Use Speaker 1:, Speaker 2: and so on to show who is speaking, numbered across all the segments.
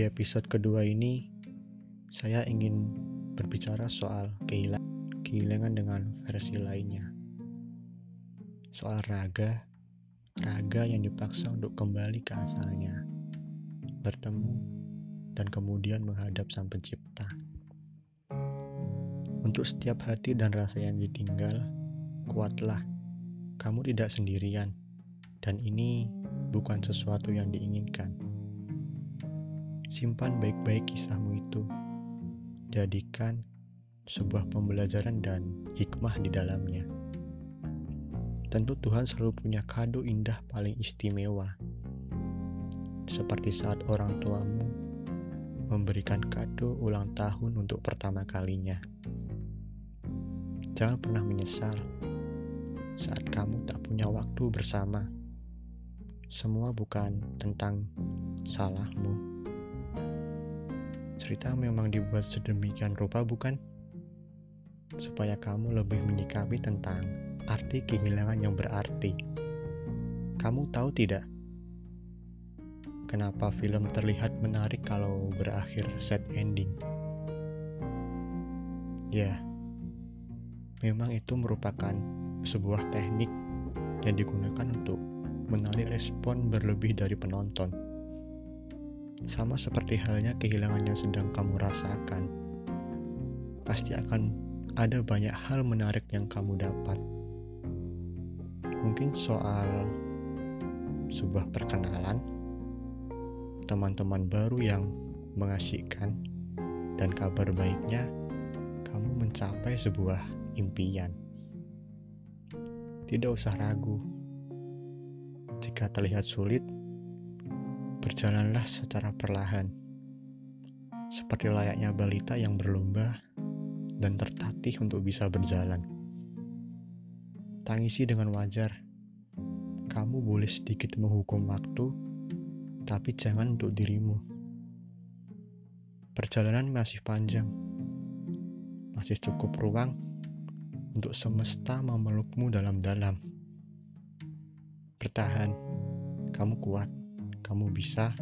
Speaker 1: Di episode kedua ini, saya ingin berbicara soal kehilangan, kehilangan dengan versi lainnya. Soal raga, raga yang dipaksa untuk kembali ke asalnya, bertemu, dan kemudian menghadap Sang Pencipta. Untuk setiap hati dan rasa yang ditinggal, kuatlah, kamu tidak sendirian, dan ini bukan sesuatu yang diinginkan. Simpan baik-baik kisahmu itu. Jadikan sebuah pembelajaran dan hikmah di dalamnya. Tentu Tuhan selalu punya kado indah paling istimewa. Seperti saat orang tuamu memberikan kado ulang tahun untuk pertama kalinya. Jangan pernah menyesal saat kamu tak punya waktu bersama semua bukan tentang salahmu. Cerita memang dibuat sedemikian rupa, bukan? Supaya kamu lebih menyikapi tentang arti kehilangan yang berarti. Kamu tahu tidak? Kenapa film terlihat menarik kalau berakhir set ending? Ya, memang itu merupakan sebuah teknik yang digunakan untuk menarik respon berlebih dari penonton. Sama seperti halnya kehilangan yang sedang kamu rasakan. Pasti akan ada banyak hal menarik yang kamu dapat. Mungkin soal sebuah perkenalan, teman-teman baru yang mengasyikkan, dan kabar baiknya kamu mencapai sebuah impian. Tidak usah ragu jika terlihat sulit, berjalanlah secara perlahan, seperti layaknya balita yang berlomba dan tertatih untuk bisa berjalan. Tangisi dengan wajar. Kamu boleh sedikit menghukum waktu, tapi jangan untuk dirimu. Perjalanan masih panjang, masih cukup ruang untuk semesta memelukmu dalam-dalam. Bertahan, kamu kuat, kamu bisa,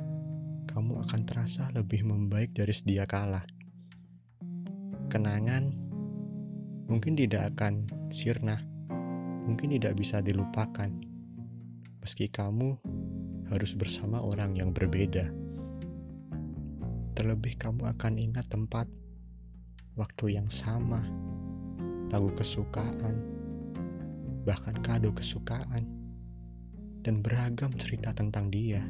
Speaker 1: kamu akan terasa lebih membaik dari sedia kala. Kenangan mungkin tidak akan sirna, mungkin tidak bisa dilupakan, meski kamu harus bersama orang yang berbeda. Terlebih, kamu akan ingat tempat, waktu yang sama, lagu kesukaan, bahkan kado kesukaan dan beragam cerita tentang dia.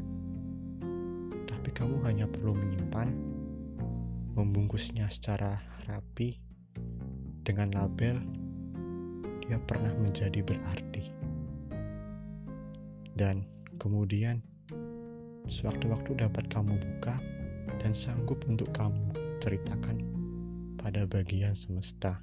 Speaker 1: Kamu hanya perlu menyimpan, membungkusnya secara rapi dengan label dia pernah menjadi berarti. Dan kemudian sewaktu-waktu dapat kamu buka dan sanggup untuk kamu ceritakan pada bagian semesta.